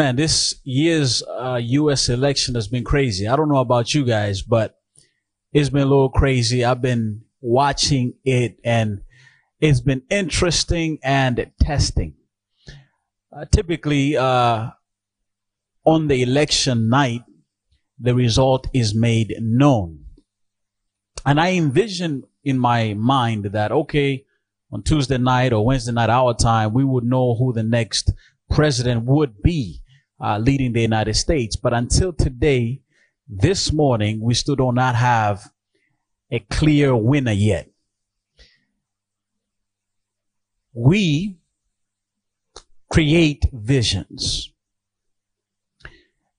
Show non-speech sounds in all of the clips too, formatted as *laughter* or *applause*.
Man, this year's uh, U.S. election has been crazy. I don't know about you guys, but it's been a little crazy. I've been watching it and it's been interesting and testing. Uh, typically, uh, on the election night, the result is made known. And I envision in my mind that, okay, on Tuesday night or Wednesday night, our time, we would know who the next president would be uh, leading the United States. But until today, this morning, we still do not have a clear winner yet. We create visions.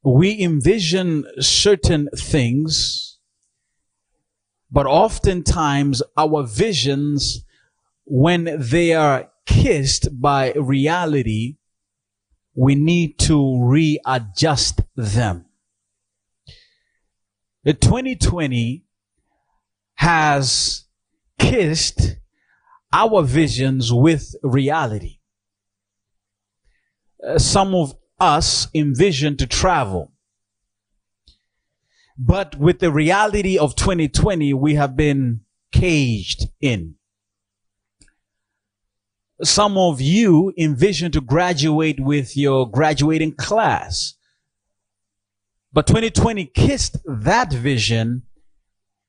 We envision certain things, but oftentimes our visions, when they are kissed by reality, we need to readjust them. The 2020 has kissed our visions with reality. Uh, some of us envision to travel. But with the reality of 2020, we have been caged in. Some of you envision to graduate with your graduating class. But 2020 kissed that vision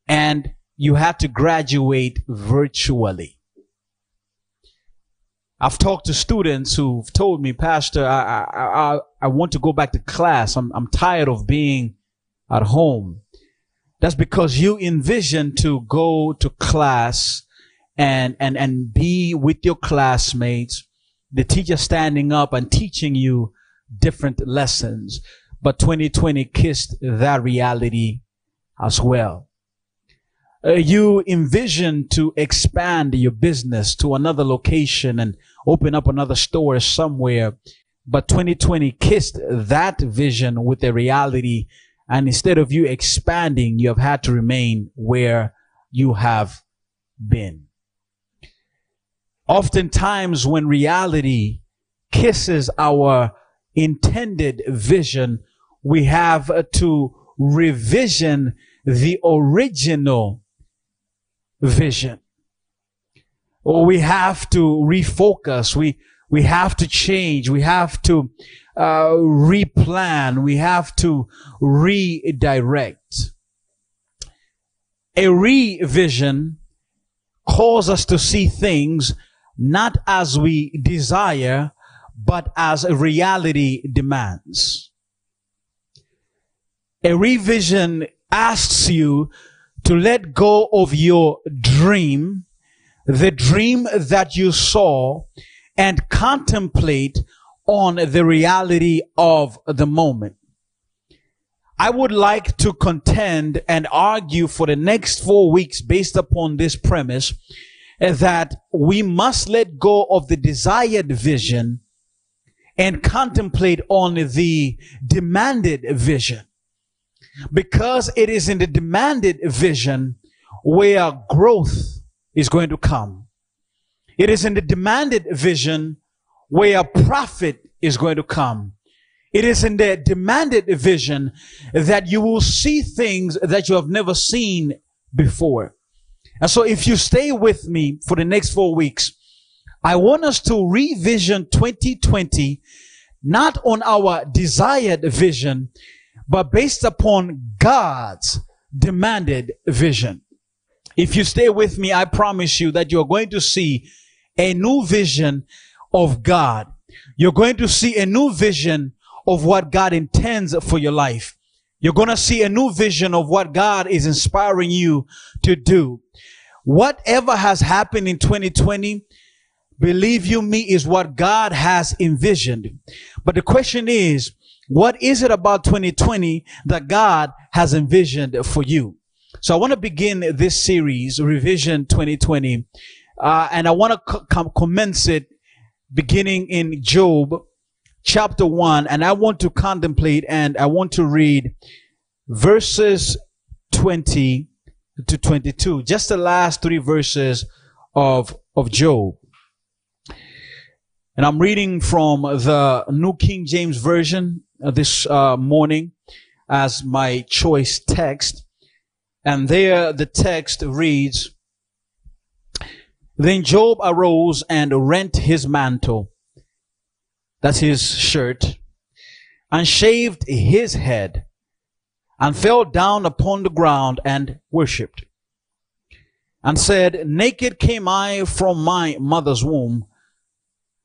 and you had to graduate virtually. I've talked to students who've told me, Pastor, I, I, I, I want to go back to class. I'm, I'm tired of being at home. That's because you envision to go to class and, and, and be with your classmates, the teacher standing up and teaching you different lessons. But 2020 kissed that reality as well. Uh, you envision to expand your business to another location and open up another store somewhere. But 2020 kissed that vision with a reality. And instead of you expanding, you have had to remain where you have been. Oftentimes when reality kisses our intended vision, we have to revision the original vision. Or we have to refocus. We, we have to change. We have to uh, replan. We have to redirect. A revision calls us to see things not as we desire, but as reality demands. A revision asks you to let go of your dream, the dream that you saw, and contemplate on the reality of the moment. I would like to contend and argue for the next four weeks based upon this premise that we must let go of the desired vision and contemplate on the demanded vision. Because it is in the demanded vision where growth is going to come. It is in the demanded vision where profit is going to come. It is in the demanded vision that you will see things that you have never seen before. And so if you stay with me for the next four weeks, I want us to revision 2020, not on our desired vision, but based upon God's demanded vision. If you stay with me, I promise you that you're going to see a new vision of God. You're going to see a new vision of what God intends for your life. You're going to see a new vision of what God is inspiring you to do. Whatever has happened in 2020, believe you me, is what God has envisioned. But the question is, what is it about 2020 that God has envisioned for you? So I want to begin this series, Revision 2020, uh, and I want to co- commence it beginning in Job chapter 1, and I want to contemplate and I want to read verses 20 to 22, just the last three verses of, of Job. And I'm reading from the New King James Version uh, this uh, morning as my choice text. And there the text reads, Then Job arose and rent his mantle, that's his shirt, and shaved his head, and fell down upon the ground and worshipped, and said, Naked came I from my mother's womb,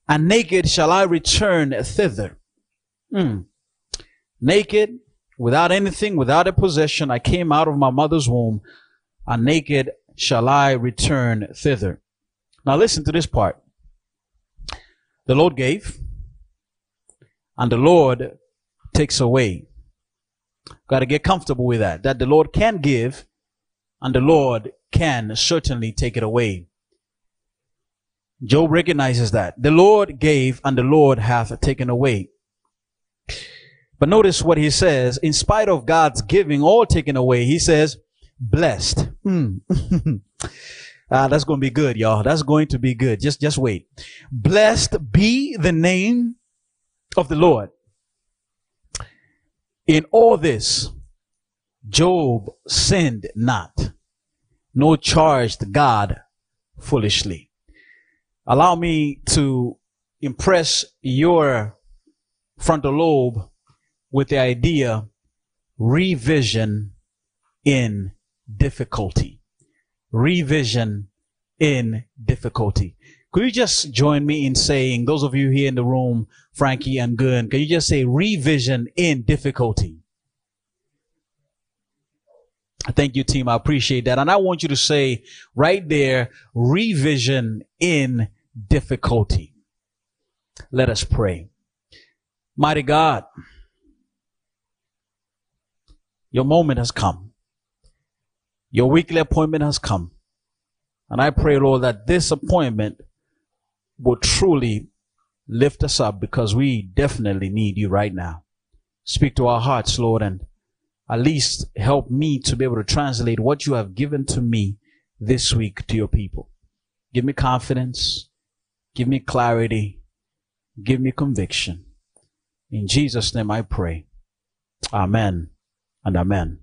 and naked shall I return thither. Mm. Naked, without anything, without a possession, I came out of my mother's womb, and naked shall I return thither. Now listen to this part. The Lord gave, and the Lord takes away. Got to get comfortable with that. That the Lord can give, and the Lord can certainly take it away. Job recognizes that. The Lord gave and the Lord hath taken away. But notice what he says. In spite of God's giving all taken away, he says, blessed. Hmm. *laughs* ah, that's going to be good, y'all. That's going to be good. Just, just wait. Blessed be the name of the Lord. In all this, Job sinned not, nor charged God foolishly allow me to impress your frontal lobe with the idea revision in difficulty. Revision in difficulty. Could you just join me in saying, those of you here in the room, Frankie and Gun, can you just say revision in difficulty? Thank you, team. I appreciate that. And I want you to say right there, revision in difficulty. Let us pray. Mighty God, your moment has come. Your weekly appointment has come. And I pray, Lord, that this appointment will truly lift us up because we definitely need you right now. Speak to our hearts, Lord, and at least help me to be able to translate what you have given to me this week to your people. Give me confidence. Give me clarity. Give me conviction. In Jesus' name I pray. Amen and amen.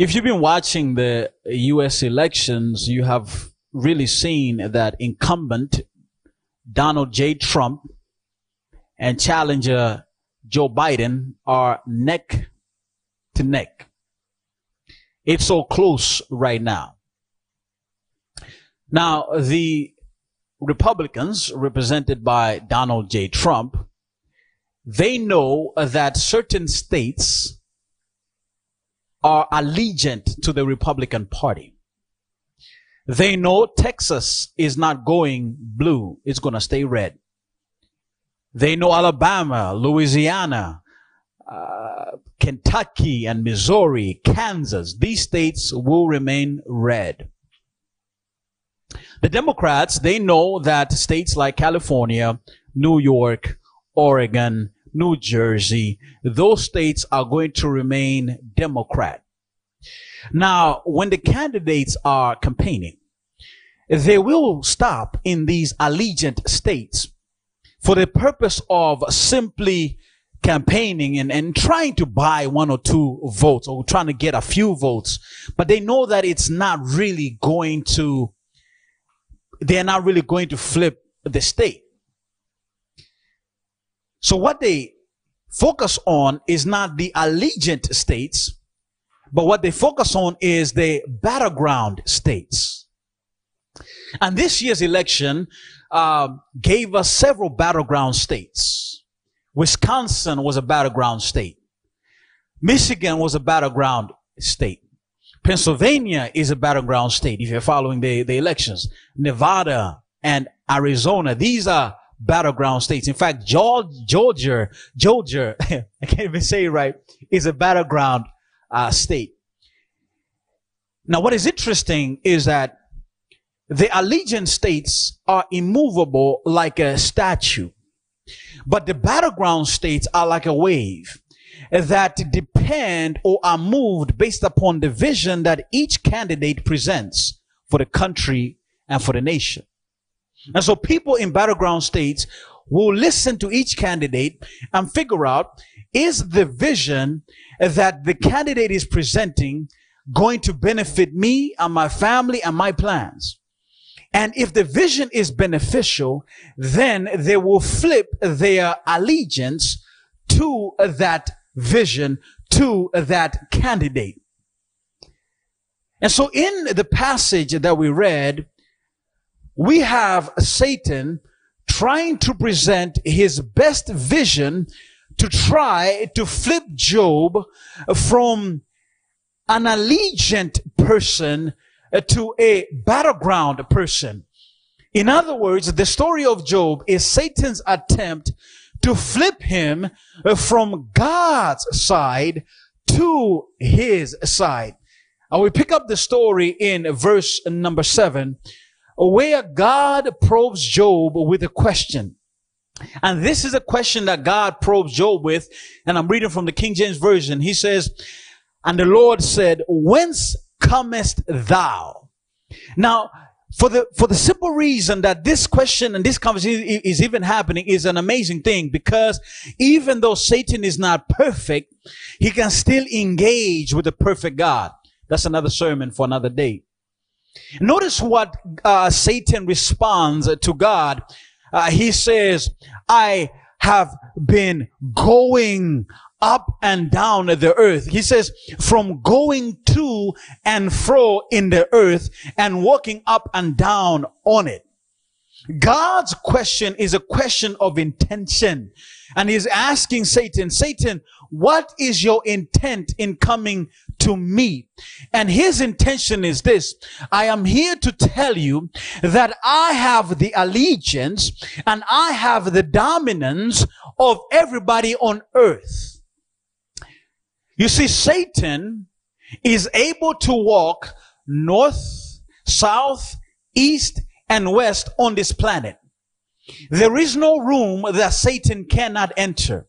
If you've been watching the US elections, you have really seen that incumbent Donald J. Trump and challenger Joe Biden are neck to neck. It's so close right now. Now, the Republicans, represented by Donald J. Trump, they know that certain states are allegiant to the Republican Party. They know Texas is not going blue, it's going to stay red. They know Alabama, Louisiana, uh, Kentucky, and Missouri, Kansas, these states will remain red. The Democrats, they know that states like California, New York, Oregon, New Jersey, those states are going to remain Democrat. Now, when the candidates are campaigning, they will stop in these allegiant states for the purpose of simply campaigning and, and trying to buy one or two votes or trying to get a few votes. But they know that it's not really going to they're not really going to flip the state. So what they focus on is not the allegiant states, but what they focus on is the battleground states. And this year's election uh, gave us several battleground states. Wisconsin was a battleground state. Michigan was a battleground state. Pennsylvania is a battleground state if you're following the, the elections. Nevada and Arizona, these are battleground states. In fact, Georgia, Georgia, *laughs* I can't even say it right, is a battleground uh, state. Now, what is interesting is that the allegiance states are immovable like a statue, but the battleground states are like a wave that depend or are moved based upon the vision that each candidate presents for the country and for the nation. And so people in battleground states will listen to each candidate and figure out is the vision that the candidate is presenting going to benefit me and my family and my plans? And if the vision is beneficial, then they will flip their allegiance to that vision, to that candidate. And so in the passage that we read, we have Satan trying to present his best vision to try to flip Job from an allegiant person uh, to a battleground person. In other words, the story of Job is Satan's attempt to flip him uh, from God's side to his side. And we pick up the story in verse number seven, where God probes Job with a question. And this is a question that God probes Job with. And I'm reading from the King James Version. He says, and the Lord said, whence comest thou? Now, for the, for the simple reason that this question and this conversation is even happening is an amazing thing because even though Satan is not perfect, he can still engage with the perfect God. That's another sermon for another day. Notice what uh, Satan responds to God. Uh, he says, I have been going up and down the earth. He says, from going to and fro in the earth and walking up and down on it. God's question is a question of intention. And he's asking Satan, Satan, what is your intent in coming to me? And his intention is this. I am here to tell you that I have the allegiance and I have the dominance of everybody on earth. You see, Satan is able to walk north, south, east, and west on this planet. There is no room that Satan cannot enter.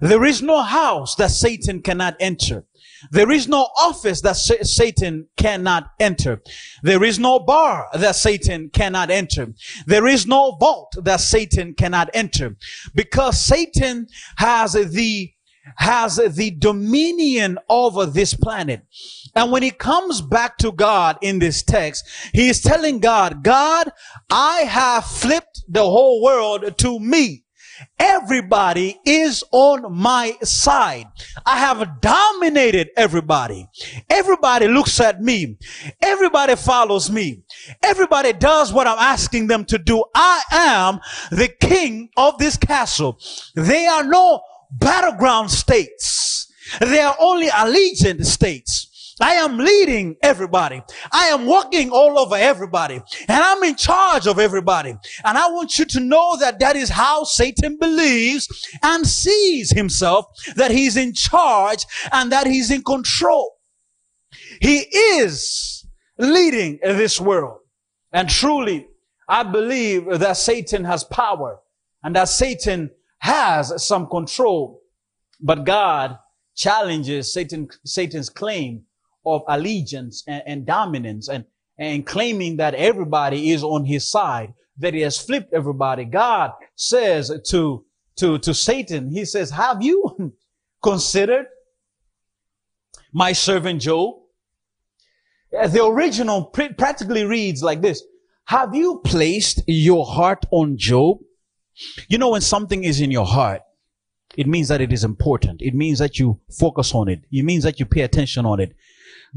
There is no house that Satan cannot enter. There is no office that Satan cannot enter. There is no bar that Satan cannot enter. There is no vault that Satan cannot enter because Satan has the has the dominion over this planet. And when he comes back to God in this text, he is telling God, God, I have flipped the whole world to me. Everybody is on my side. I have dominated everybody. Everybody looks at me. Everybody follows me. Everybody does what I'm asking them to do. I am the king of this castle. They are no battleground states. They are only allegiant states. I am leading everybody. I am walking all over everybody and I'm in charge of everybody. And I want you to know that that is how Satan believes and sees himself that he's in charge and that he's in control. He is leading this world. And truly, I believe that Satan has power and that Satan has some control, but God challenges Satan, Satan's claim of allegiance and, and dominance and, and claiming that everybody is on his side, that he has flipped everybody. God says to, to, to Satan, he says, have you *laughs* considered my servant Job? Uh, the original practically reads like this. Have you placed your heart on Job? You know, when something is in your heart, it means that it is important. It means that you focus on it. It means that you pay attention on it.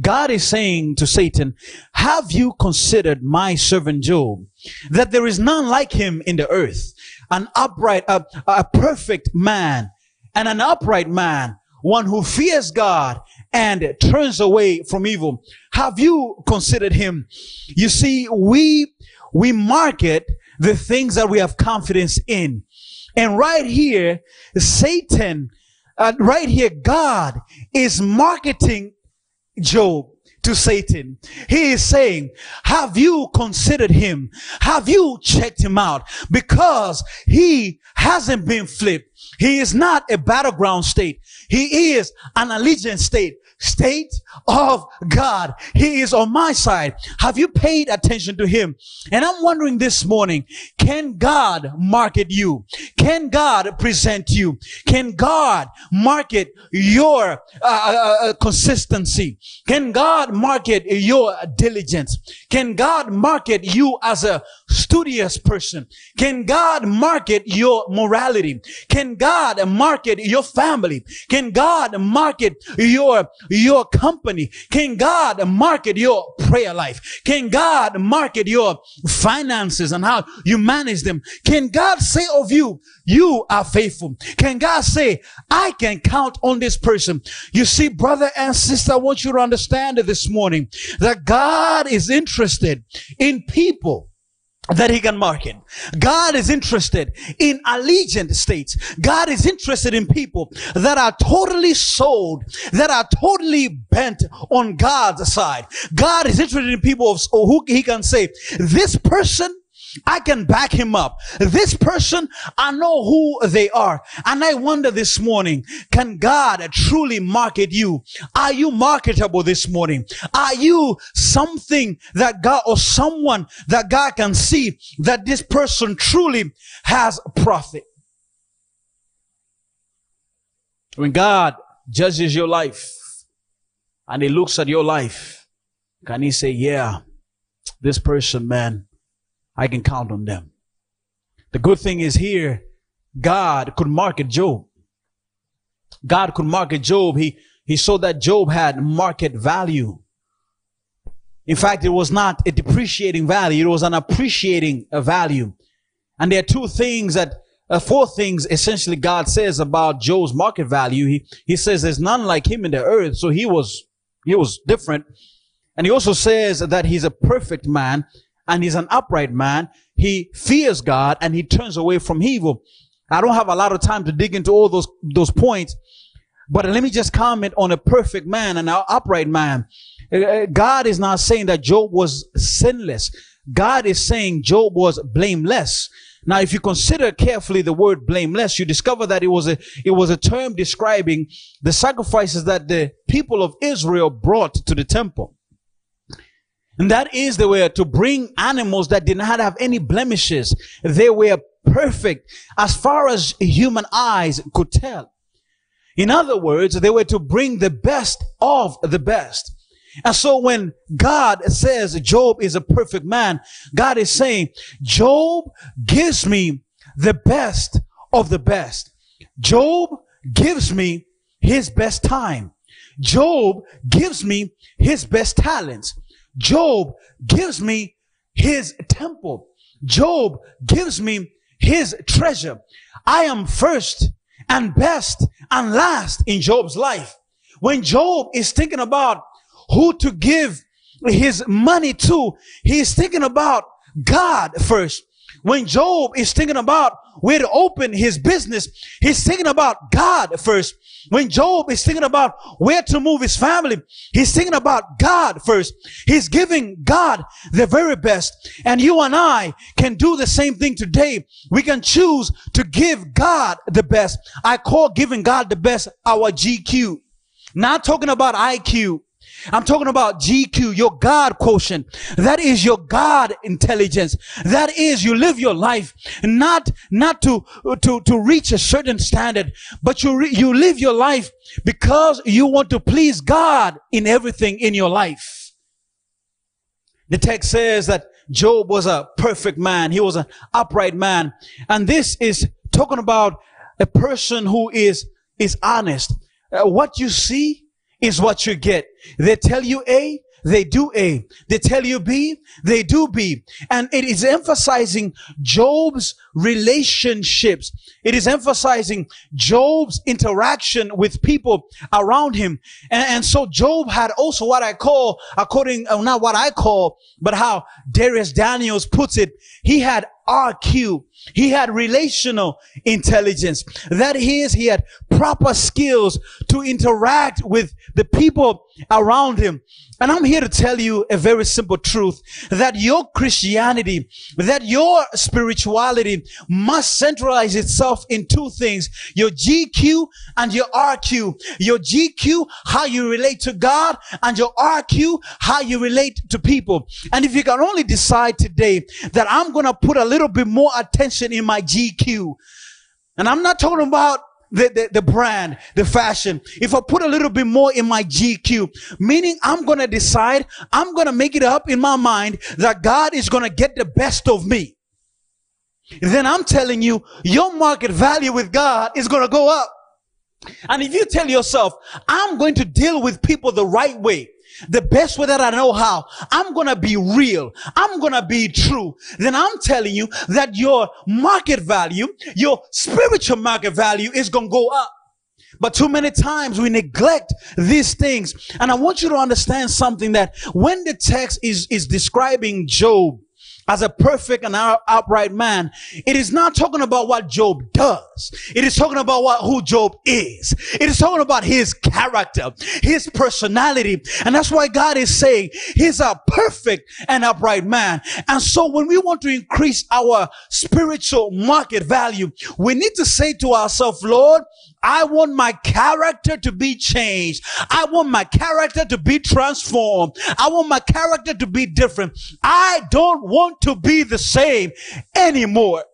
God is saying to Satan, have you considered my servant Job? That there is none like him in the earth. An upright, a, a perfect man and an upright man. One who fears God and turns away from evil. Have you considered him? You see, we, we market the things that we have confidence in. And right here, Satan, uh, right here, God is marketing Job to Satan. He is saying, have you considered him? Have you checked him out? Because he hasn't been flipped. He is not a battleground state. He is an allegiance state. state of God. He is on my side. Have you paid attention to him? And I'm wondering this morning, can God market you? Can God present you? Can God market your uh, uh, uh consistency? Can God market your diligence? Can God market you as a studious person? Can God market your morality? Can God market your family? Can God market your, your company? Can God market your prayer life? Can God market your finances and how you manage them? Can God say of you, you are faithful? Can God say, I can count on this person? You see, brother and sister, I want you to understand this morning that God is interested in people that he can market. God is interested in allegiant states. God is interested in people that are totally sold, that are totally bent on God's side. God is interested in people who he can say, this person I can back him up. This person, I know who they are. And I wonder this morning, can God truly market you? Are you marketable this morning? Are you something that God or someone that God can see that this person truly has profit? When God judges your life and he looks at your life, can he say, yeah, this person, man, I can count on them. The good thing is here, God could market Job. God could market Job. He, he saw that Job had market value. In fact, it was not a depreciating value. It was an appreciating value. And there are two things that, uh, four things essentially God says about Job's market value. He, he says there's none like him in the earth. So he was, he was different. And he also says that he's a perfect man and he's an upright man. He fears God and he turns away from evil. I don't have a lot of time to dig into all those, those points, but let me just comment on a perfect man and an upright man. Uh, uh, God is not saying that Job was sinless. God is saying Job was blameless. Now, if you consider carefully the word blameless, you discover that it was a, it was a term describing the sacrifices that the people of Israel brought to the temple. And that is the way to bring animals that did not have any blemishes. They were perfect as far as human eyes could tell. In other words, they were to bring the best of the best. And so when God says Job is a perfect man, God is saying, Job gives me the best of the best. Job gives me his best time. Job gives me his best talents. Job gives me his temple. Job gives me his treasure. I am first and best and last in Job's life. When Job is thinking about who to give his money to, he's thinking about God first. When Job is thinking about where to open his business, he's thinking about God first. When Job is thinking about where to move his family, he's thinking about God first. He's giving God the very best. And you and I can do the same thing today. We can choose to give God the best. I call giving God the best our GQ. Not talking about IQ. I'm talking about GQ, your God quotient. That is your God intelligence. That is you live your life not, not to, to, to reach a certain standard, but you, re, you live your life because you want to please God in everything in your life. The text says that Job was a perfect man. He was an upright man. And this is talking about a person who is, is honest. Uh, what you see is what you get. They tell you A, they do A. They tell you B, they do B. And it is emphasizing Job's relationships. It is emphasizing Job's interaction with people around him. And, and so Job had also what I call, according, uh, not what I call, but how Dharius Daniels puts it, he had RQ. He had relational intelligence. That is, he had proper skills to interact with the people around him. And I'm here to tell you a very simple truth that your Christianity, that your spirituality must centralize itself in two things. Your GQ and your RQ. Your GQ, how you relate to God and your RQ, how you relate to people. And if you can only decide today that I'm going to put a little bit more attention in my GQ, and I'm not talking about the, the, the brand, the fashion, if I put a little bit more in my GQ, meaning I'm going to decide, I'm going to make it up in my mind that God is going to get the best of me. Then I'm telling you, your market value with God is going to go up. And if you tell yourself, I'm going to deal with people the right way, the best way that I know how. I'm going to be real. I'm going to be true. Then I'm telling you that your market value, your spiritual market value is going to go up. But too many times we neglect these things. And I want you to understand something that when the text is, is describing Job, as a perfect and upright man. It is not talking about what Job does. It is talking about what, who Job is. It is talking about his character, his personality. And that's why God is saying he's a perfect and upright man. And so when we want to increase our spiritual market value, we need to say to ourselves, Lord, I want my character to be changed. I want my character to be transformed. I want my character to be different. I don't want to be the same anymore.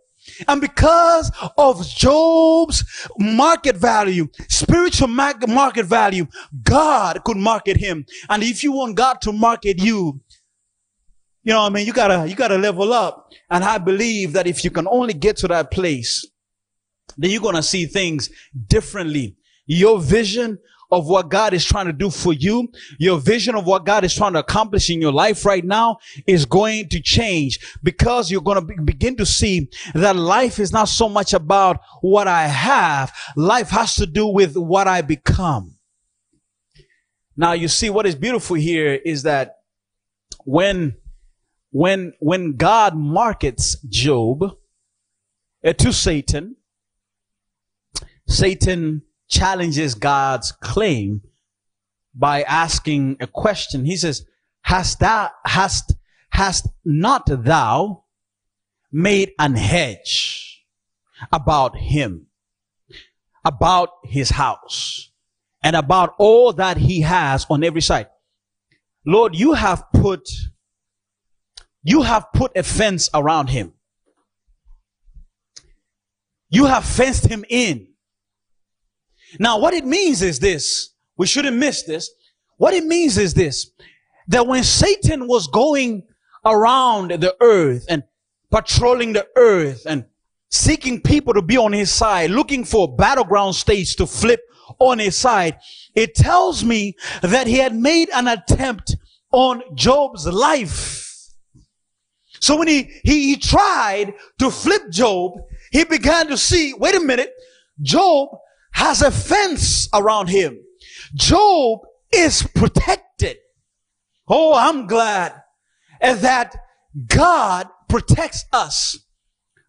And because of Job's market value, spiritual market value, God could market him. And if you want God to market you, you know, what I mean, you gotta, you gotta level up. And I believe that if you can only get to that place, then you're going to see things differently. Your vision of what God is trying to do for you, your vision of what God is trying to accomplish in your life right now is going to change because you're going to be, begin to see that life is not so much about what I have. Life has to do with what I become. Now you see what is beautiful here is that when, when, when God markets Job uh, to Satan, Satan challenges God's claim by asking a question. He says, hast thou, hast, hast not thou made an hedge about him, about his house, and about all that he has on every side? Lord, you have put, you have put a fence around him. You have fenced him in. Now, what it means is this. We shouldn't miss this. What it means is this. That when Satan was going around the earth and patrolling the earth and seeking people to be on his side, looking for battleground states to flip on his side, it tells me that he had made an attempt on Job's life. So when he, he, he tried to flip Job, he began to see, wait a minute, Job has a fence around him. Job is protected. Oh, I'm glad that God protects us.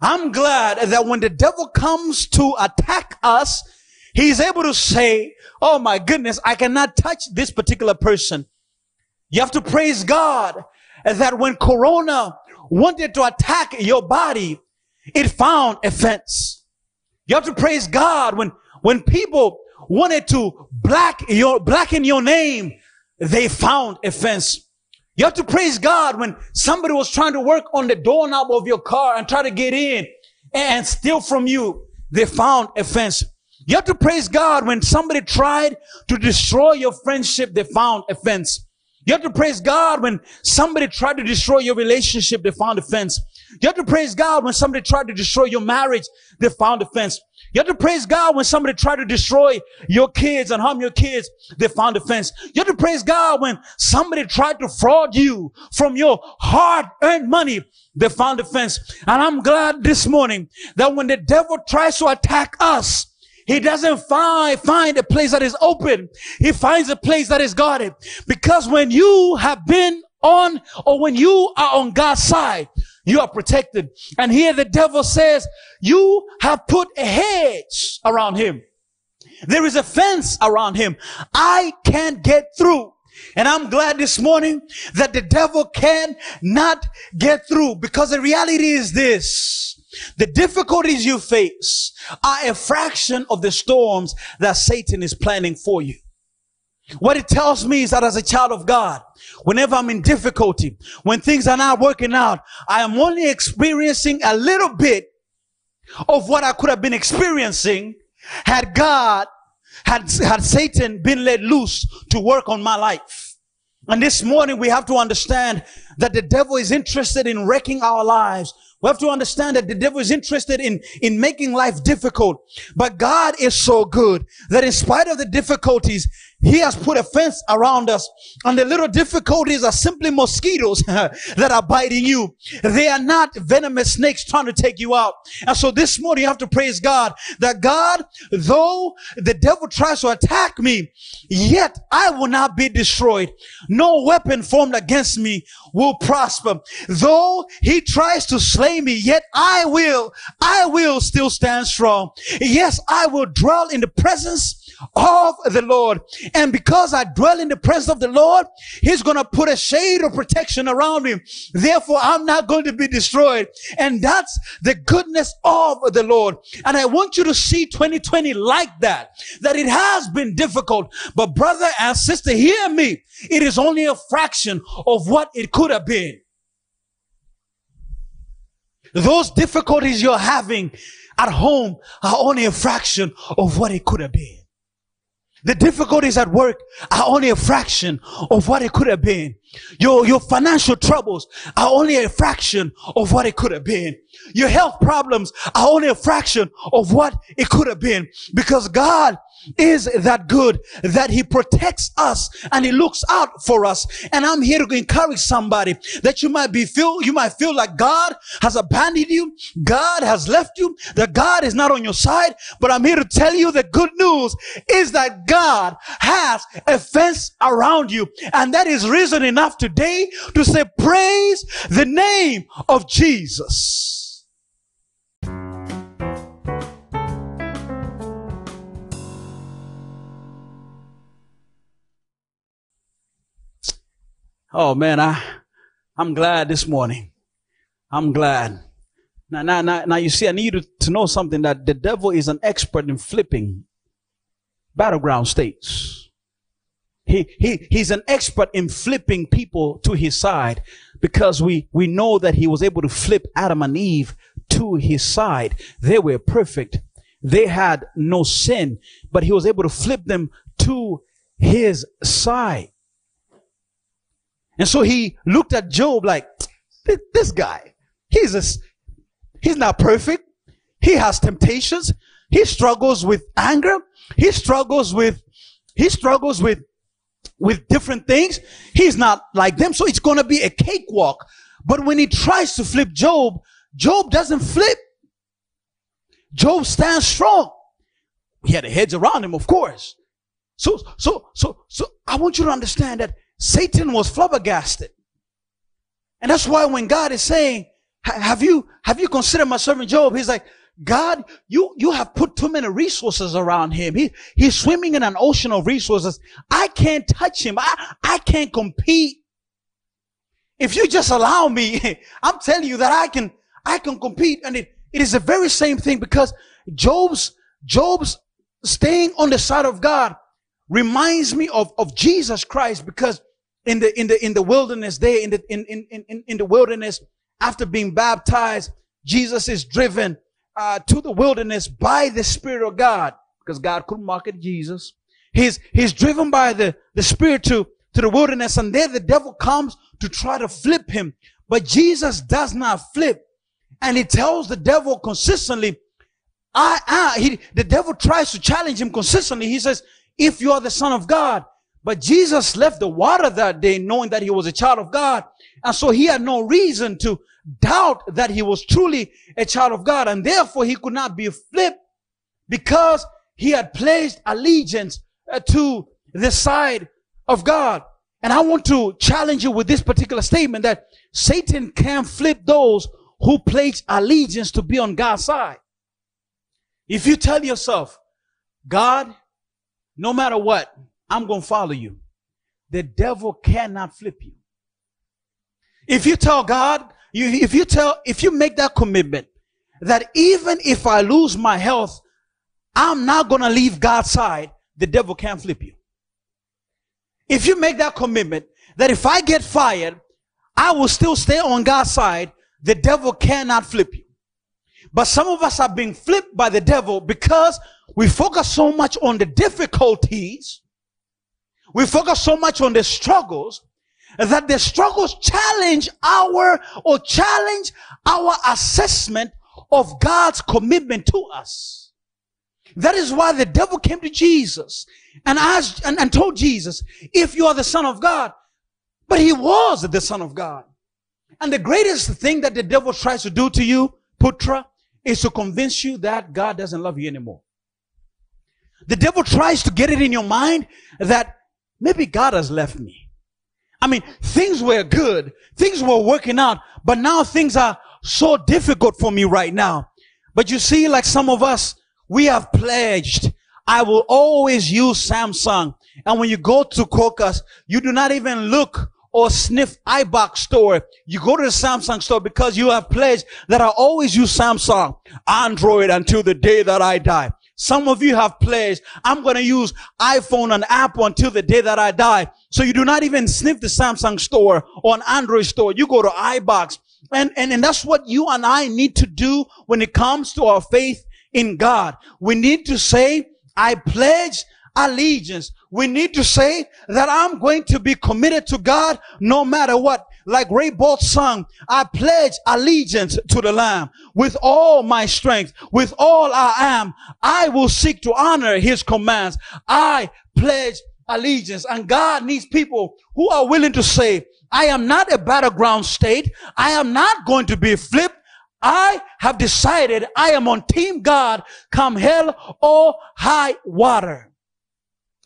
I'm glad that when the devil comes to attack us, he's able to say, Oh my goodness, I cannot touch this particular person. You have to praise God that when Corona wanted to attack your body, it found a fence. You have to praise God when when people wanted to black your, blacken your name, they found offense. You have to praise God when somebody was trying to work on the doorknob of your car and try to get in and steal from you. They found offense. You have to praise God when somebody tried to destroy your friendship. They found offense. You have to praise God when somebody tried to destroy your relationship. They found a fence. You have to praise God when somebody tried to destroy your marriage. They found a fence. You have to praise God when somebody tried to destroy your kids and harm your kids. They found a fence. You have to praise God when somebody tried to fraud you from your hard earned money. They found a fence. And I'm glad this morning that when the devil tries to attack us, he doesn't find, find a place that is open. He finds a place that is guarded. Because when you have been on or when you are on God's side, You are protected. And here the devil says, you have put a hedge around him. There is a fence around him. I can't get through. And I'm glad this morning that the devil can not get through because the reality is this. The difficulties you face are a fraction of the storms that Satan is planning for you. What it tells me is that as a child of God, whenever I'm in difficulty, when things are not working out, I am only experiencing a little bit of what I could have been experiencing had God, had, had Satan been let loose to work on my life. And this morning we have to understand that the devil is interested in wrecking our lives we have to understand that the devil is interested in, in making life difficult. But God is so good that in spite of the difficulties, he has put a fence around us and the little difficulties are simply mosquitoes *laughs* that are biting you. They are not venomous snakes trying to take you out. And so this morning you have to praise God that God, though the devil tries to attack me, yet I will not be destroyed. No weapon formed against me will prosper. Though he tries to slay me, yet I will, I will still stand strong. Yes, I will dwell in the presence of the Lord. And because I dwell in the presence of the Lord, He's going to put a shade of protection around me. Therefore, I'm not going to be destroyed. And that's the goodness of the Lord. And I want you to see 2020 like that, that it has been difficult. But brother and sister, hear me. It is only a fraction of what it could have been. Those difficulties you're having at home are only a fraction of what it could have been. The difficulties at work are only a fraction of what it could have been. Your, your financial troubles are only a fraction of what it could have been. Your health problems are only a fraction of what it could have been because God is that good that he protects us and he looks out for us. And I'm here to encourage somebody that you might be feel, you might feel like God has abandoned you. God has left you, that God is not on your side. But I'm here to tell you the good news is that God has a fence around you. And that is reason enough today to say, praise the name of Jesus. Oh man, I, I'm glad this morning. I'm glad. Now, now, now, now you see, I need you to know something that the devil is an expert in flipping battleground states. He, he, he's an expert in flipping people to his side because we, we know that he was able to flip Adam and Eve to his side. They were perfect. They had no sin, but he was able to flip them to his side. And so he looked at Job like, this guy, he's a, he's not perfect. He has temptations. He struggles with anger. He struggles with, he struggles with, with different things. He's not like them. So it's going to be a cakewalk. But when he tries to flip Job, Job doesn't flip. Job stands strong. He had a hedge around him, of course. So, so, so, so I want you to understand that Satan was flabbergasted. And that's why when God is saying, have you, have you considered my servant Job? He's like, God, you, you have put too many resources around him. He, he's swimming in an ocean of resources. I can't touch him. I, I can't compete. If you just allow me, *laughs* I'm telling you that I can, I can compete. And it, it is the very same thing because Job's, Job's staying on the side of God reminds me of, of Jesus Christ because in the in the in the wilderness there in the in in in, in the wilderness after being baptized jesus is driven uh, to the wilderness by the spirit of god because god couldn't market jesus. He's he's driven by the the spirit to to the wilderness and there the devil comes to try to flip him. But jesus does not flip and he tells the devil consistently i i he the devil tries to challenge him consistently. He says if you are the son of god but Jesus left the water that day knowing that he was a child of God. And so he had no reason to doubt that he was truly a child of God. And therefore he could not be flipped because he had placed allegiance uh, to the side of God. And I want to challenge you with this particular statement that Satan can flip those who pledge allegiance to be on God's side. If you tell yourself, God, no matter what, I'm going to follow you, the devil cannot flip you. If you tell God, you, if you tell, if you make that commitment that even if I lose my health, I'm not going to leave God's side, the devil can't flip you. If you make that commitment that if I get fired, I will still stay on God's side, the devil cannot flip you. But some of us are being flipped by the devil because we focus so much on the difficulties. We focus so much on the struggles that the struggles challenge our or challenge our assessment of God's commitment to us. That is why the devil came to Jesus and asked and, and told Jesus, if you are the son of God, but he was the son of God. And the greatest thing that the devil tries to do to you, Putra, is to convince you that God doesn't love you anymore. The devil tries to get it in your mind that maybe God has left me. I mean, things were good. Things were working out, but now things are so difficult for me right now. But you see, like some of us, we have pledged. I will always use Samsung. And when you go to Crocus, you do not even look or sniff iBox store. You go to the Samsung store because you have pledged that I always use Samsung, Android until the day that I die. Some of you have pledged, I'm going to use iPhone and Apple until the day that I die. So you do not even sniff the Samsung store or an Android store. You go to iBox. And, and, and that's what you and I need to do when it comes to our faith in God. We need to say, I pledge allegiance. We need to say that I'm going to be committed to God no matter what. Like Ray Boltz sung, I pledge allegiance to the Lamb with all my strength, with all I am. I will seek to honor his commands. I pledge allegiance. And God needs people who are willing to say, I am not a battleground state. I am not going to be flipped. I have decided I am on team God come hell or high water.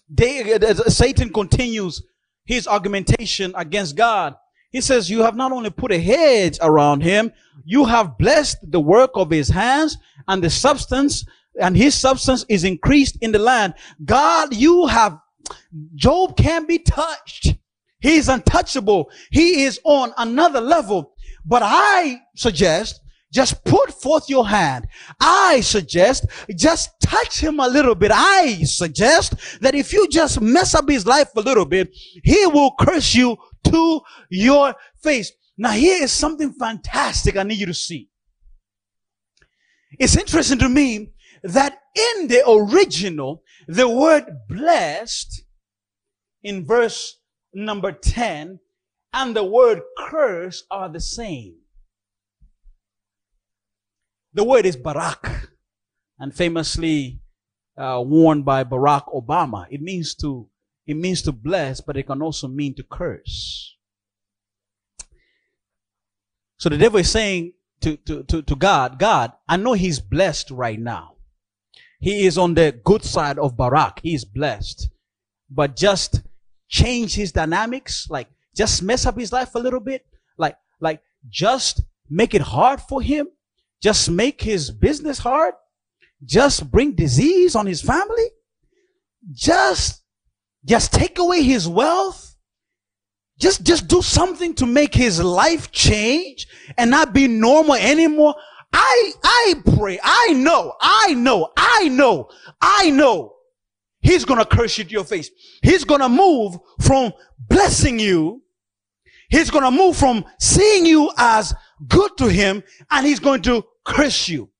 They, uh, Satan continues his argumentation against God. He says, you have not only put a hedge around him, you have blessed the work of his hands and the substance and his substance is increased in the land. God, you have, Job can't be touched. He's untouchable. He is on another level. But I suggest just put forth your hand. I suggest just touch him a little bit. I suggest that if you just mess up his life a little bit, he will curse you to your face. Now here is something fantastic I need you to see. It's interesting to me that in the original, the word blessed in verse number 10 and the word curse are the same. The word is Barak, and famously uh, worn by Barack Obama. It means to it means to bless, but it can also mean to curse. So the devil is saying to, to, to, to God, God, I know he's blessed right now. He is on the good side of Barak. He is blessed. But just change his dynamics, like just mess up his life a little bit, like, like just make it hard for him just make his business hard, just bring disease on his family, just, just take away his wealth, just, just do something to make his life change and not be normal anymore. I, I pray, I know, I know, I know, I know he's gonna curse you to your face. He's gonna move from blessing you. He's gonna move from seeing you as good to him and he's going to curse you.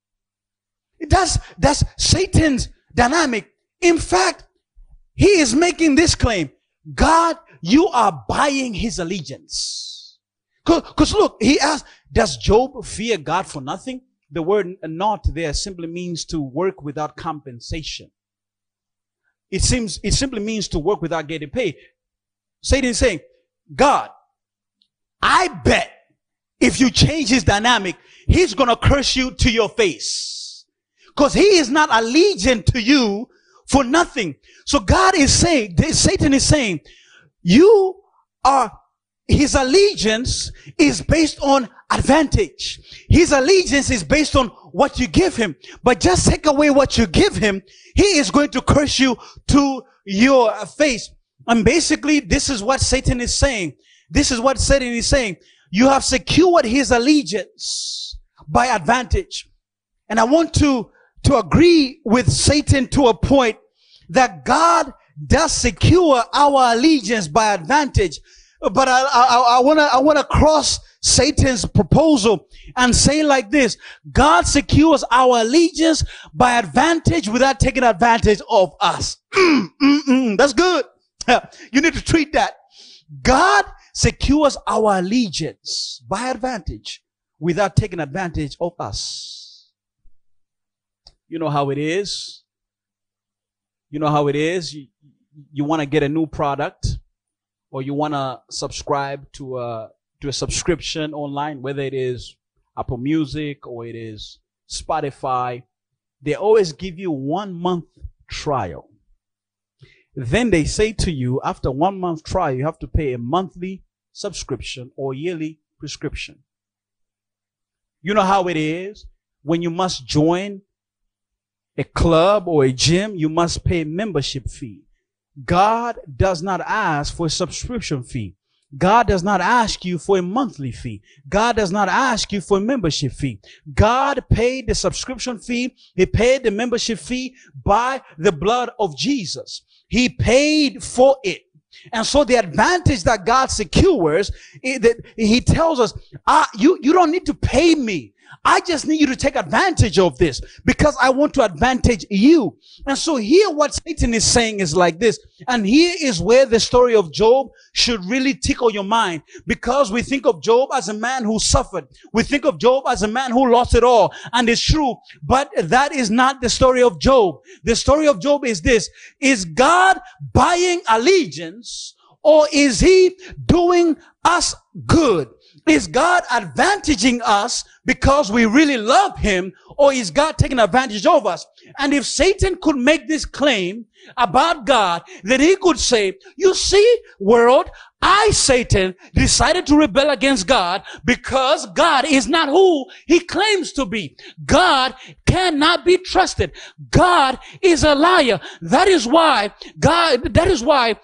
That's, that's Satan's dynamic. In fact, he is making this claim. God, you are buying his allegiance. Cause, look, he asked, does Job fear God for nothing? The word not there simply means to work without compensation. It seems, it simply means to work without getting paid. Satan is saying, God, I bet if you change his dynamic, he's going to curse you to your face. Cause he is not allegiant to you for nothing. So God is saying, Satan is saying, you are his allegiance is based on advantage. His allegiance is based on what you give him. But just take away what you give him, he is going to curse you to your face. And basically, this is what Satan is saying. This is what Satan is saying. You have secured his allegiance by advantage. And I want to, to agree with Satan to a point that God does secure our allegiance by advantage. But I, I, I wanna, I wanna cross Satan's proposal and say like this, God secures our allegiance by advantage without taking advantage of us. Mm, mm, mm, that's good. *laughs* You need to treat that. God secures our allegiance by advantage without taking advantage of us. You know how it is. You know how it is. You, you want to get a new product or you want to subscribe to a to a subscription online, whether it is Apple Music or it is Spotify, they always give you one month trial. Then they say to you, after one month trial, you have to pay a monthly subscription or yearly prescription. You know how it is when you must join a club or a gym, you must pay membership fee. God does not ask for a subscription fee. God does not ask you for a monthly fee. God does not ask you for a membership fee. God paid the subscription fee. He paid the membership fee by the blood of Jesus. He paid for it. And so the advantage that God secures, that he tells us, ah, you, you don't need to pay me. I just need you to take advantage of this because I want to advantage you. And so here what Satan is saying is like this. And here is where the story of Job should really tickle your mind because we think of Job as a man who suffered. We think of Job as a man who lost it all. And it's true. But that is not the story of Job. The story of Job is this. Is God buying allegiance or is he doing us good? Is God advantaging us because we really love him or is God taking advantage of us? And if Satan could make this claim about God, then he could say, you see, world, I, Satan, decided to rebel against God because God is not who he claims to be. God cannot be trusted. God is a liar. That is why God, that is why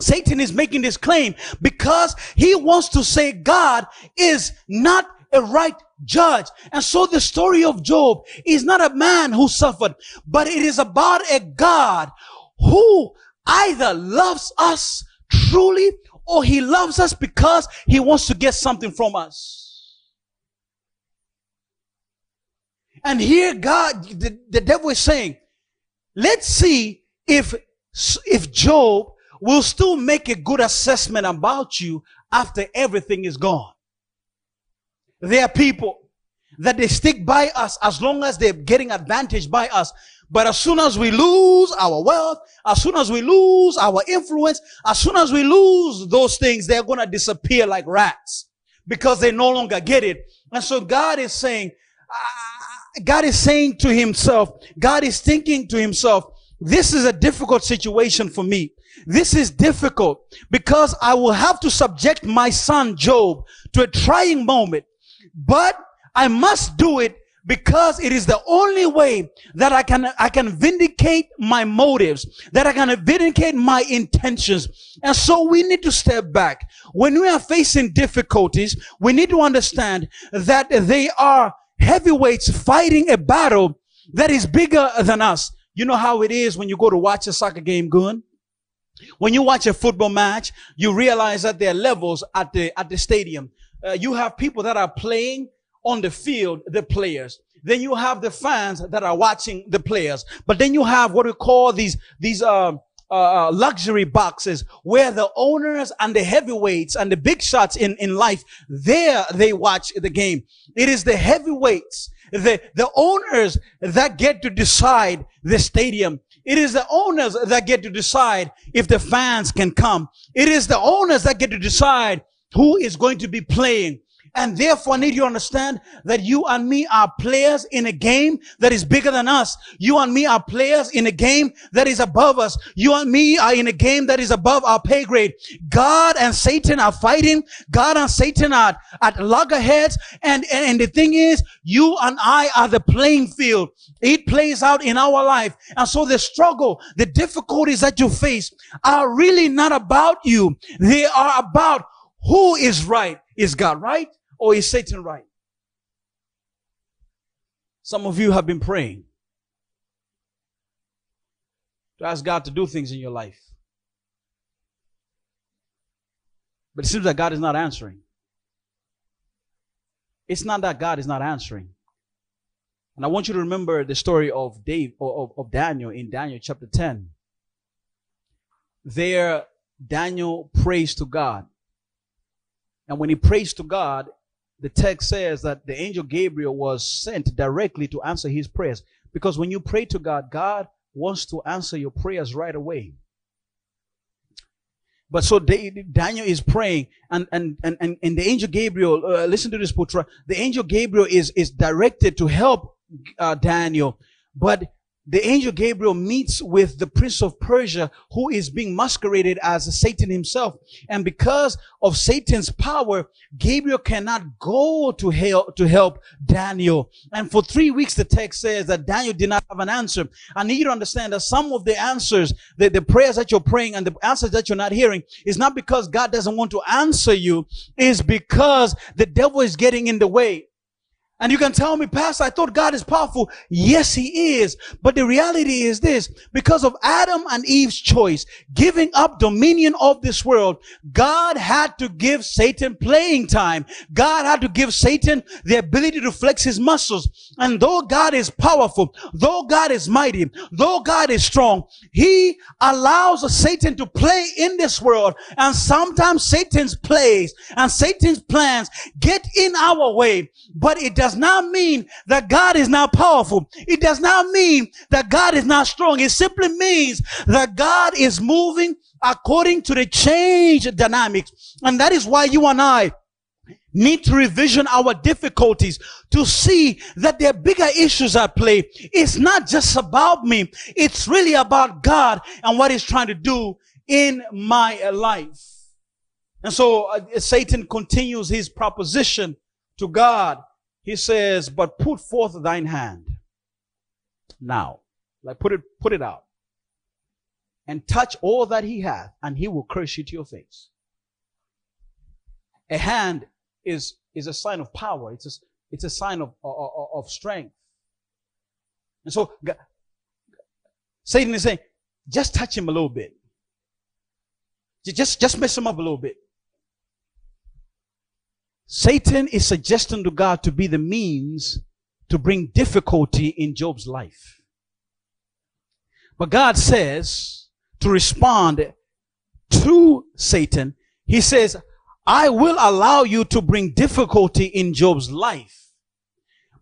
Satan is making this claim because he wants to say God is not a right judge. And so the story of Job is not a man who suffered, but it is about a God who either loves us truly or he loves us because he wants to get something from us. And here God, the, the devil is saying, let's see if, if Job will still make a good assessment about you after everything is gone. There are people that they stick by us as long as they're getting advantage by us. But as soon as we lose our wealth, as soon as we lose our influence, as soon as we lose those things, they're going to disappear like rats because they no longer get it. And so God is saying, uh, God is saying to himself, God is thinking to himself, this is a difficult situation for me. This is difficult because I will have to subject my son Job to a trying moment, but I must do it because it is the only way that I can, I can vindicate my motives, that I can vindicate my intentions. And so we need to step back. When we are facing difficulties, we need to understand that they are heavyweights fighting a battle that is bigger than us. You know how it is when you go to watch a soccer game, Gun? When you watch a football match, you realize that there are levels at the, at the stadium. Uh, you have people that are playing on the field, the players. Then you have the fans that are watching the players. But then you have what we call these, these, uh, uh, luxury boxes where the owners and the heavyweights and the big shots in, in life, there they watch the game. It is the heavyweights, the, the owners that get to decide the stadium. It is the owners that get to decide if the fans can come. It is the owners that get to decide who is going to be playing. And therefore I need you to understand that you and me are players in a game that is bigger than us. You and me are players in a game that is above us. You and me are in a game that is above our pay grade. God and Satan are fighting. God and Satan are at loggerheads. And, and, and the thing is, you and I are the playing field. It plays out in our life. And so the struggle, the difficulties that you face are really not about you. They are about who is right. Is God right? Or is Satan right? Some of you have been praying to ask God to do things in your life. But it seems that God is not answering. It's not that God is not answering. And I want you to remember the story of Dave of, of Daniel in Daniel chapter 10. There, Daniel prays to God. And when he prays to God, the text says that the angel Gabriel was sent directly to answer his prayers. Because when you pray to God, God wants to answer your prayers right away. But so Daniel is praying, and and and and, the angel Gabriel, uh, listen to this, Putra. The angel Gabriel is is directed to help uh, Daniel, but the angel Gabriel meets with the prince of Persia who is being masqueraded as Satan himself. And because of Satan's power, Gabriel cannot go to help, to help Daniel. And for three weeks, the text says that Daniel did not have an answer. I need you to understand that some of the answers, the, the prayers that you're praying and the answers that you're not hearing is not because God doesn't want to answer you, is because the devil is getting in the way. And you can tell me, Pastor, I thought God is powerful. Yes, He is. But the reality is this, because of Adam and Eve's choice, giving up dominion of this world, God had to give Satan playing time. God had to give Satan the ability to flex his muscles. And though God is powerful, though God is mighty, though God is strong, He allows Satan to play in this world. And sometimes Satan's plays and Satan's plans get in our way, but it does not mean that God is not powerful. It does not mean that God is not strong. It simply means that God is moving according to the change dynamics. And that is why you and I need to revision our difficulties to see that there are bigger issues at play. It's not just about me. It's really about God and what he's trying to do in my life. And so uh, Satan continues his proposition to God he says, but put forth thine hand now. Like put it, put it out. And touch all that he hath, and he will curse you to your face. A hand is, is a sign of power. It's a, it's a sign of, of, of strength. And so Satan is saying, just touch him a little bit. Just, just mess him up a little bit. Satan is suggesting to God to be the means to bring difficulty in Job's life. But God says to respond to Satan, He says, I will allow you to bring difficulty in Job's life,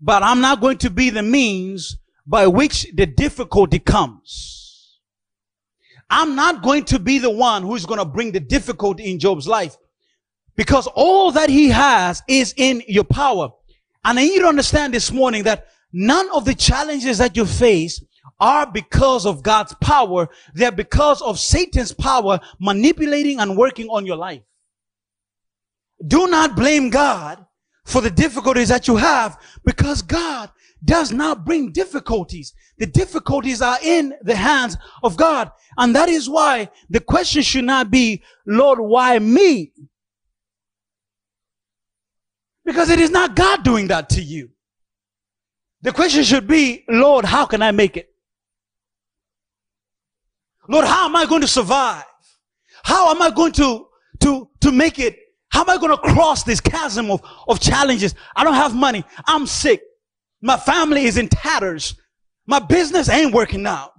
but I'm not going to be the means by which the difficulty comes. I'm not going to be the one who's going to bring the difficulty in Job's life. Because all that he has is in your power. And I need to understand this morning that none of the challenges that you face are because of God's power. They're because of Satan's power manipulating and working on your life. Do not blame God for the difficulties that you have because God does not bring difficulties. The difficulties are in the hands of God. And that is why the question should not be, Lord, why me? Because it is not God doing that to you. The question should be, Lord, how can I make it? Lord, how am I going to survive? How am I going to, to, to make it? How am I going to cross this chasm of, of challenges? I don't have money. I'm sick. My family is in tatters. My business ain't working out.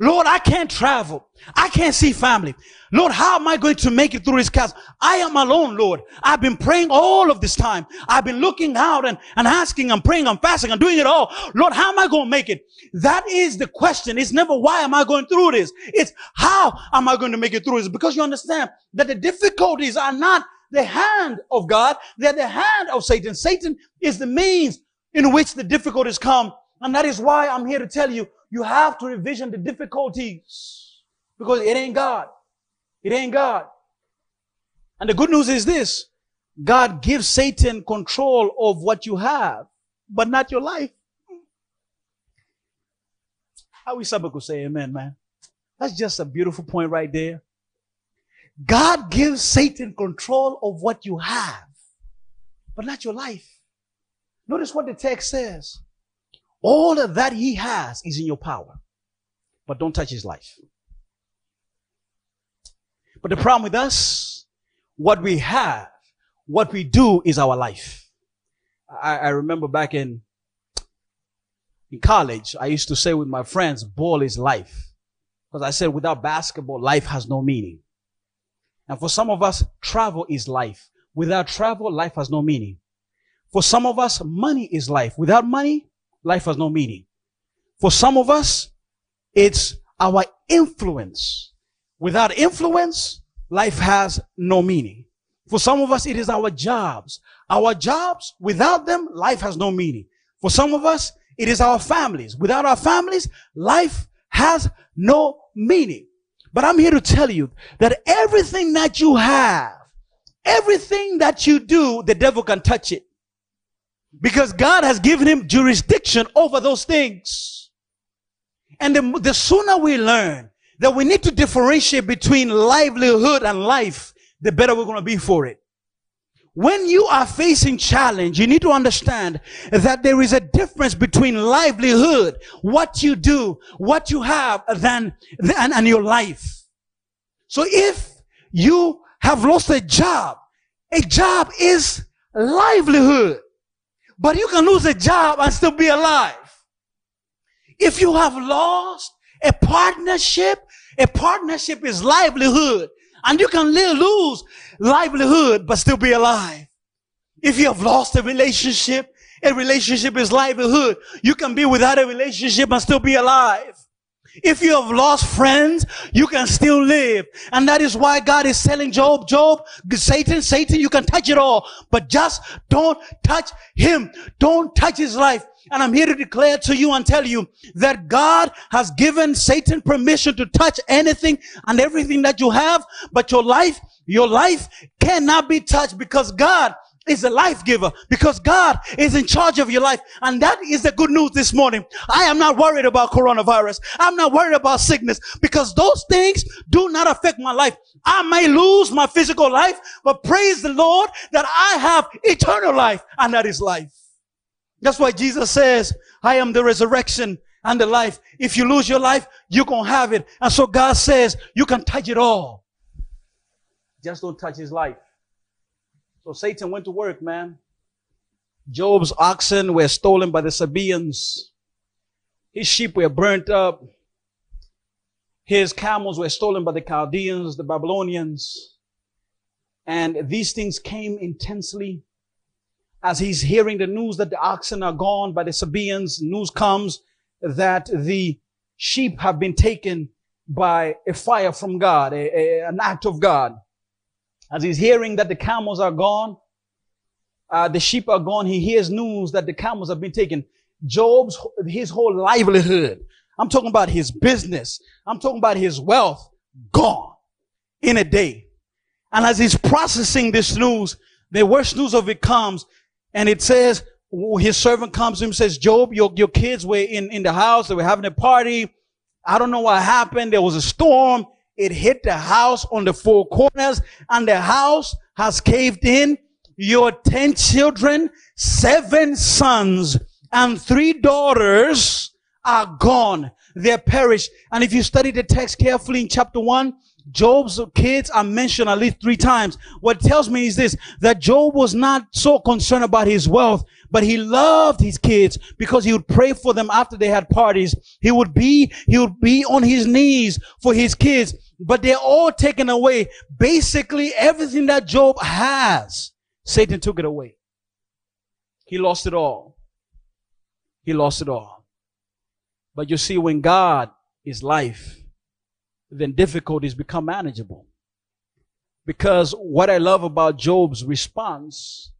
Lord, I can't travel. I can't see family. Lord, how am I going to make it through this chaos? I am alone, Lord. I've been praying all of this time. I've been looking out and, and asking and praying and fasting and doing it all. Lord, how am I going to make it? That is the question. It's never why am I going through this? It's how am I going to make it through this? Because you understand that the difficulties are not the hand of God. They're the hand of Satan. Satan is the means in which the difficulties come. And that is why I'm here to tell you, you have to revision the difficulties because it ain't God. It ain't God. And the good news is this. God gives Satan control of what you have, but not your life. How we somebody could say amen, man? That's just a beautiful point right there. God gives Satan control of what you have, but not your life. Notice what the text says. All of that he has is in your power, but don't touch his life. But the problem with us, what we have, what we do is our life. I, I remember back in, in college, I used to say with my friends, ball is life. Because I said without basketball, life has no meaning. And for some of us, travel is life. Without travel, life has no meaning. For some of us, money is life. Without money, life has no meaning. For some of us, it's our influence. Without influence, life has no meaning. For some of us, it is our jobs. Our jobs, without them, life has no meaning. For some of us, it is our families. Without our families, life has no meaning. But I'm here to tell you that everything that you have, everything that you do, the devil can touch it. Because God has given him jurisdiction over those things. And the, the sooner we learn that we need to differentiate between livelihood and life, the better we're going to be for it. When you are facing challenge, you need to understand that there is a difference between livelihood, what you do, what you have, than, and, and your life. So if you have lost a job, a job is livelihood. But you can lose a job and still be alive. If you have lost a partnership, a partnership is livelihood. And you can lose livelihood, but still be alive. If you have lost a relationship, a relationship is livelihood. You can be without a relationship and still be alive. If you have lost friends, you can still live. And that is why God is telling Job, Job, Satan, Satan, you can touch it all, but just don't touch him. Don't touch his life. And I'm here to declare to you and tell you that God has given Satan permission to touch anything and everything that you have, but your life, your life cannot be touched because God is a life giver because God is in charge of your life. And that is the good news this morning. I am not worried about coronavirus. I'm not worried about sickness because those things do not affect my life. I may lose my physical life, but praise the Lord that I have eternal life and that is life. That's why Jesus says, I am the resurrection and the life. If you lose your life, you're going to have it. And so God says, you can touch it all. Just don't touch his life. So Satan went to work, man. Job's oxen were stolen by the Sabaeans. His sheep were burnt up. His camels were stolen by the Chaldeans, the Babylonians. And these things came intensely as he's hearing the news that the oxen are gone by the Sabaeans. News comes that the sheep have been taken by a fire from God, a, a, an act of God. As he's hearing that the camels are gone, uh, the sheep are gone, he hears news that the camels have been taken. Job's, his whole livelihood. I'm talking about his business. I'm talking about his wealth gone in a day. And as he's processing this news, the worst news of it comes and it says, his servant comes to him and says, Job, your, your kids were in, in the house. They were having a party. I don't know what happened. There was a storm. It hit the house on the four corners and the house has caved in. Your 10 children, seven sons and three daughters are gone. They're perished. And if you study the text carefully in chapter one, Job's kids are mentioned at least three times. What tells me is this, that Job was not so concerned about his wealth, but he loved his kids because he would pray for them after they had parties. He would be, he would be on his knees for his kids but they're all taken away. Basically, everything that Job has, Satan took it away. He lost it all. He lost it all. But you see, when God is life, then difficulties become manageable. Because what I love about Job's response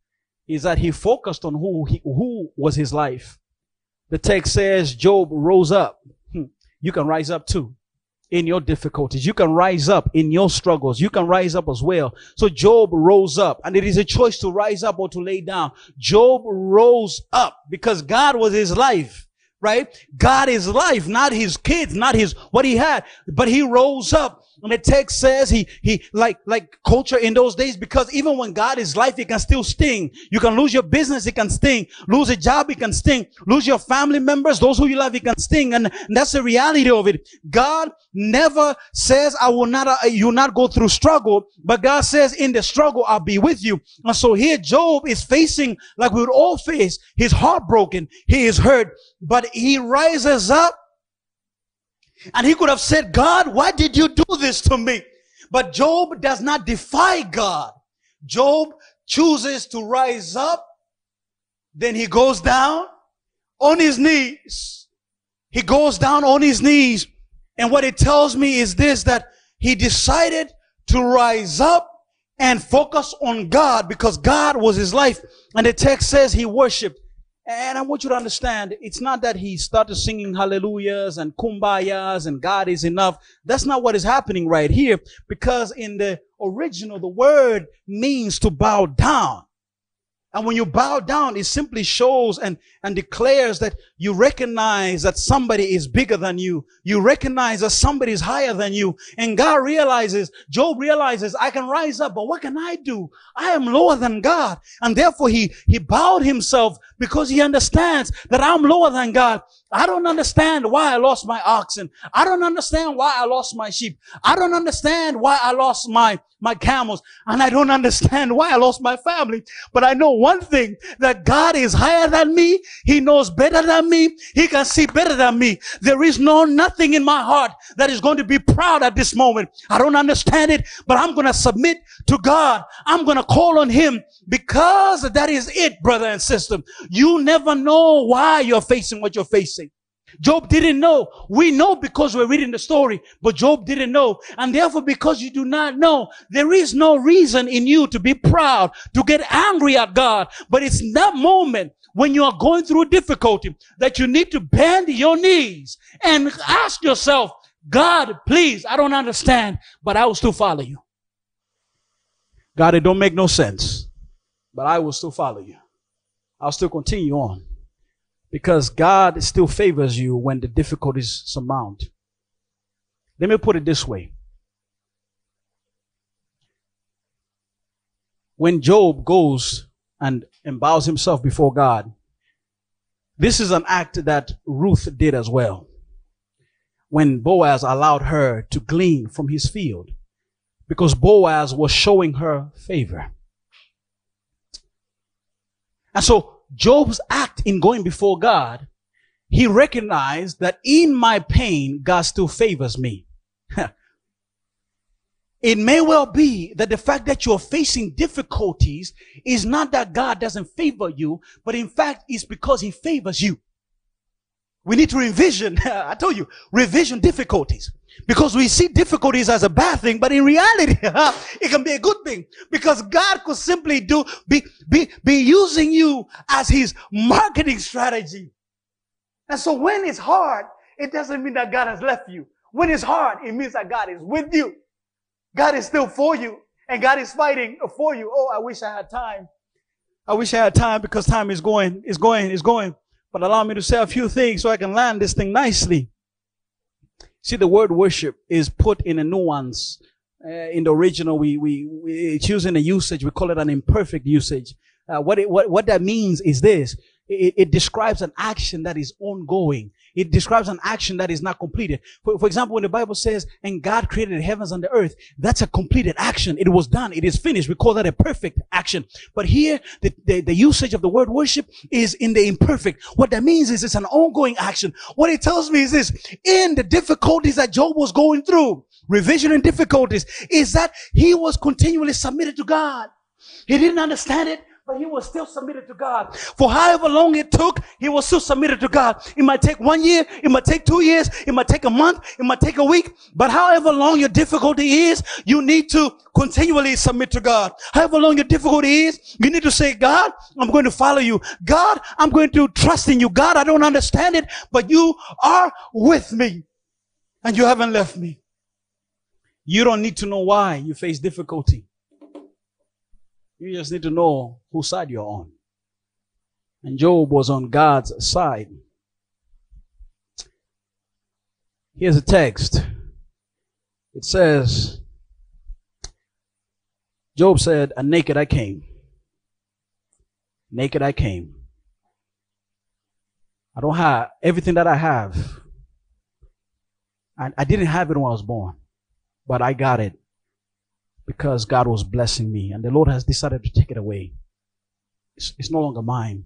is that he focused on who he, who was his life. The text says Job rose up. Hmm. You can rise up too in your difficulties. You can rise up in your struggles. You can rise up as well. So Job rose up and it is a choice to rise up or to lay down. Job rose up because God was his life right? God is life, not his kids, not his, what he had, but he rose up and the text says he, he, like, like culture in those days, because even when God is life, it can still sting. You can lose your business, it can sting. Lose a job, it can sting. Lose your family members, those who you love, it can sting. And, and that's the reality of it. God never says, I will not, uh, you not go through struggle, but God says, in the struggle, I'll be with you. And so here, Job is facing, like we would all face, he's heartbroken, he is hurt, but he rises up and he could have said, God, why did you do this to me? But Job does not defy God. Job chooses to rise up. Then he goes down on his knees. He goes down on his knees. And what it tells me is this, that he decided to rise up and focus on God because God was his life. And the text says he worshiped. And I want you to understand, it's not that he started singing hallelujahs and kumbayas and God is enough. That's not what is happening right here because in the original, the word means to bow down. And when you bow down, it simply shows and, and declares that you recognize that somebody is bigger than you. You recognize that somebody is higher than you. And God realizes, Job realizes, I can rise up, but what can I do? I am lower than God. And therefore he, he bowed himself because he understands that I'm lower than God. I don't understand why I lost my oxen. I don't understand why I lost my sheep. I don't understand why I lost my, my camels. And I don't understand why I lost my family. But I know one thing that God is higher than me. He knows better than me. He can see better than me. There is no nothing in my heart that is going to be proud at this moment. I don't understand it, but I'm going to submit to God. I'm going to call on him because that is it, brother and sister. You never know why you're facing what you're facing. Job didn't know. We know because we're reading the story, but Job didn't know. And therefore, because you do not know, there is no reason in you to be proud, to get angry at God. But it's that moment when you are going through difficulty that you need to bend your knees and ask yourself, God, please, I don't understand, but I will still follow you. God, it don't make no sense, but I will still follow you. I'll still continue on because God still favors you when the difficulties surmount. Let me put it this way. When Job goes and, and bows himself before God, this is an act that Ruth did as well. When Boaz allowed her to glean from his field, because Boaz was showing her favor. And so Job's act in going before God, he recognized that in my pain, God still favors me. *laughs* it may well be that the fact that you're facing difficulties is not that God doesn't favor you, but in fact, it's because he favors you. We need to revision, *laughs* I told you, revision difficulties. Because we see difficulties as a bad thing, but in reality, *laughs* it can be a good thing. Because God could simply do, be, be, be using you as his marketing strategy. And so when it's hard, it doesn't mean that God has left you. When it's hard, it means that God is with you. God is still for you. And God is fighting for you. Oh, I wish I had time. I wish I had time because time is going, is going, is going. But allow me to say a few things so I can land this thing nicely. See, the word worship is put in a nuance. Uh, in the original, we, we, we, it's using a usage. We call it an imperfect usage. Uh, what, it, what, what that means is this. It, it, describes an action that is ongoing. It describes an action that is not completed. For, for example, when the Bible says, and God created the heavens and the earth, that's a completed action. It was done. It is finished. We call that a perfect action. But here, the, the, the usage of the word worship is in the imperfect. What that means is it's an ongoing action. What it tells me is this, in the difficulties that Job was going through, revision and difficulties, is that he was continually submitted to God. He didn't understand it, but he was still submitted to God. For however long it took, he was still submitted to God. It might take one year, it might take two years, it might take a month, it might take a week, but however long your difficulty is, you need to continually submit to God. However long your difficulty is, you need to say, God, I'm going to follow you. God, I'm going to trust in you. God, I don't understand it, but you are with me and you haven't left me. You don't need to know why you face difficulty. You just need to know whose side you're on. And Job was on God's side. Here's a text. It says, Job said, "A naked I came. Naked I came. I don't have everything that I have. I, I didn't have it when I was born, but I got it because God was blessing me and the Lord has decided to take it away. It's, it's no longer mine.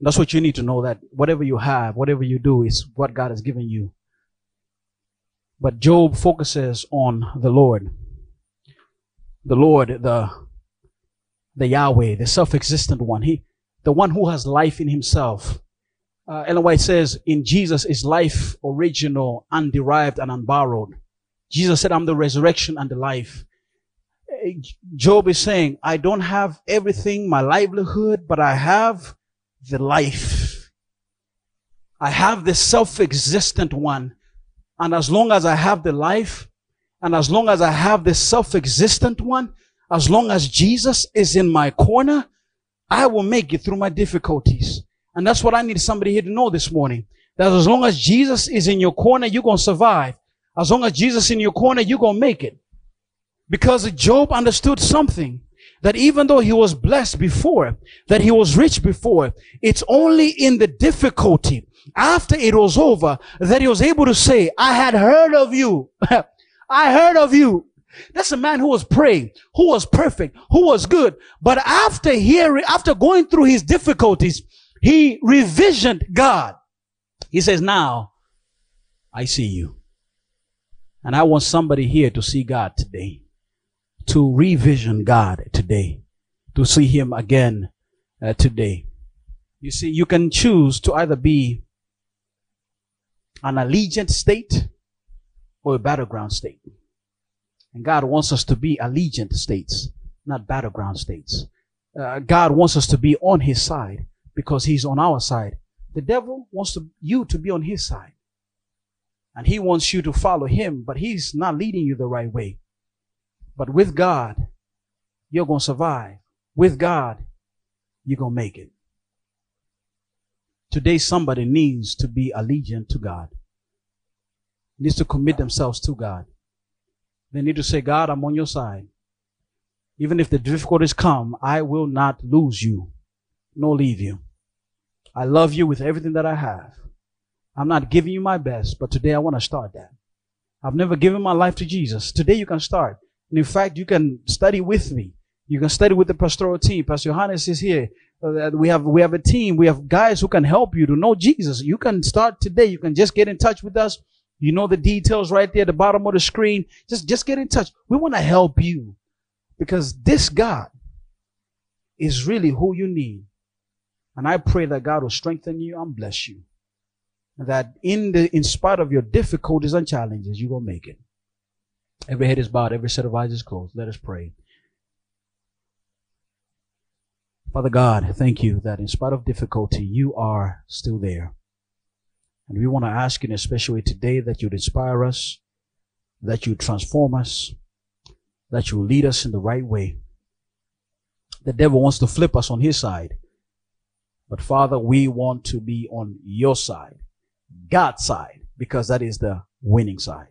That's what you need to know that whatever you have, whatever you do is what God has given you. But Job focuses on the Lord. The Lord, the, the Yahweh, the self-existent one. He, the one who has life in himself. Uh, Ellen White says, in Jesus is life original, underived, and unborrowed. Jesus said, I'm the resurrection and the life. Eh, Job is saying, I don't have everything, my livelihood, but I have the life. I have the self-existent one. And as long as I have the life, and as long as I have the self-existent one, as long as Jesus is in my corner, I will make it through my difficulties. And that's what I need somebody here to know this morning. That as long as Jesus is in your corner, you're going to survive. As long as Jesus in your corner, you're going to make it. Because Job understood something that even though he was blessed before, that he was rich before, it's only in the difficulty after it was over that he was able to say, I had heard of you. *laughs* I heard of you. That's a man who was praying, who was perfect, who was good. But after hearing, after going through his difficulties, he revisioned God. He says, now I see you. And I want somebody here to see God today, to revision God today, to see Him again uh, today. You see, you can choose to either be an allegiant state or a battleground state. And God wants us to be allegiant states, not battleground states. Uh, God wants us to be on His side because He's on our side. The devil wants to, you to be on His side. And he wants you to follow him, but he's not leading you the right way. But with God, you're going to survive. With God, you're going to make it. Today, somebody needs to be allegiant to God, needs to commit themselves to God. They need to say, God, I'm on your side. Even if the difficulties come, I will not lose you, nor leave you. I love you with everything that I have. I'm not giving you my best, but today I want to start that. I've never given my life to Jesus. Today you can start. And in fact, you can study with me. You can study with the pastoral team. Pastor Johannes is here. Uh, we have, we have a team. We have guys who can help you to know Jesus. You can start today. You can just get in touch with us. You know the details right there at the bottom of the screen. Just, just get in touch. We want to help you because this God is really who you need. And I pray that God will strengthen you and bless you that in the in spite of your difficulties and challenges, you will make it. Every head is bowed, every set of eyes is closed. Let us pray. Father God, thank you that in spite of difficulty, you are still there. And we want to ask in a special way today that you'd inspire us, that you transform us, that you lead us in the right way. The devil wants to flip us on his side. But Father, we want to be on your side. God's side because that is the winning side.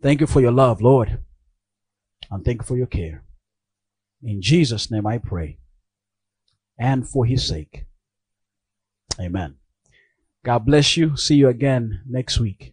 Thank you for your love, Lord. And thank you for your care. In Jesus' name I pray. And for his sake. Amen. God bless you. See you again next week.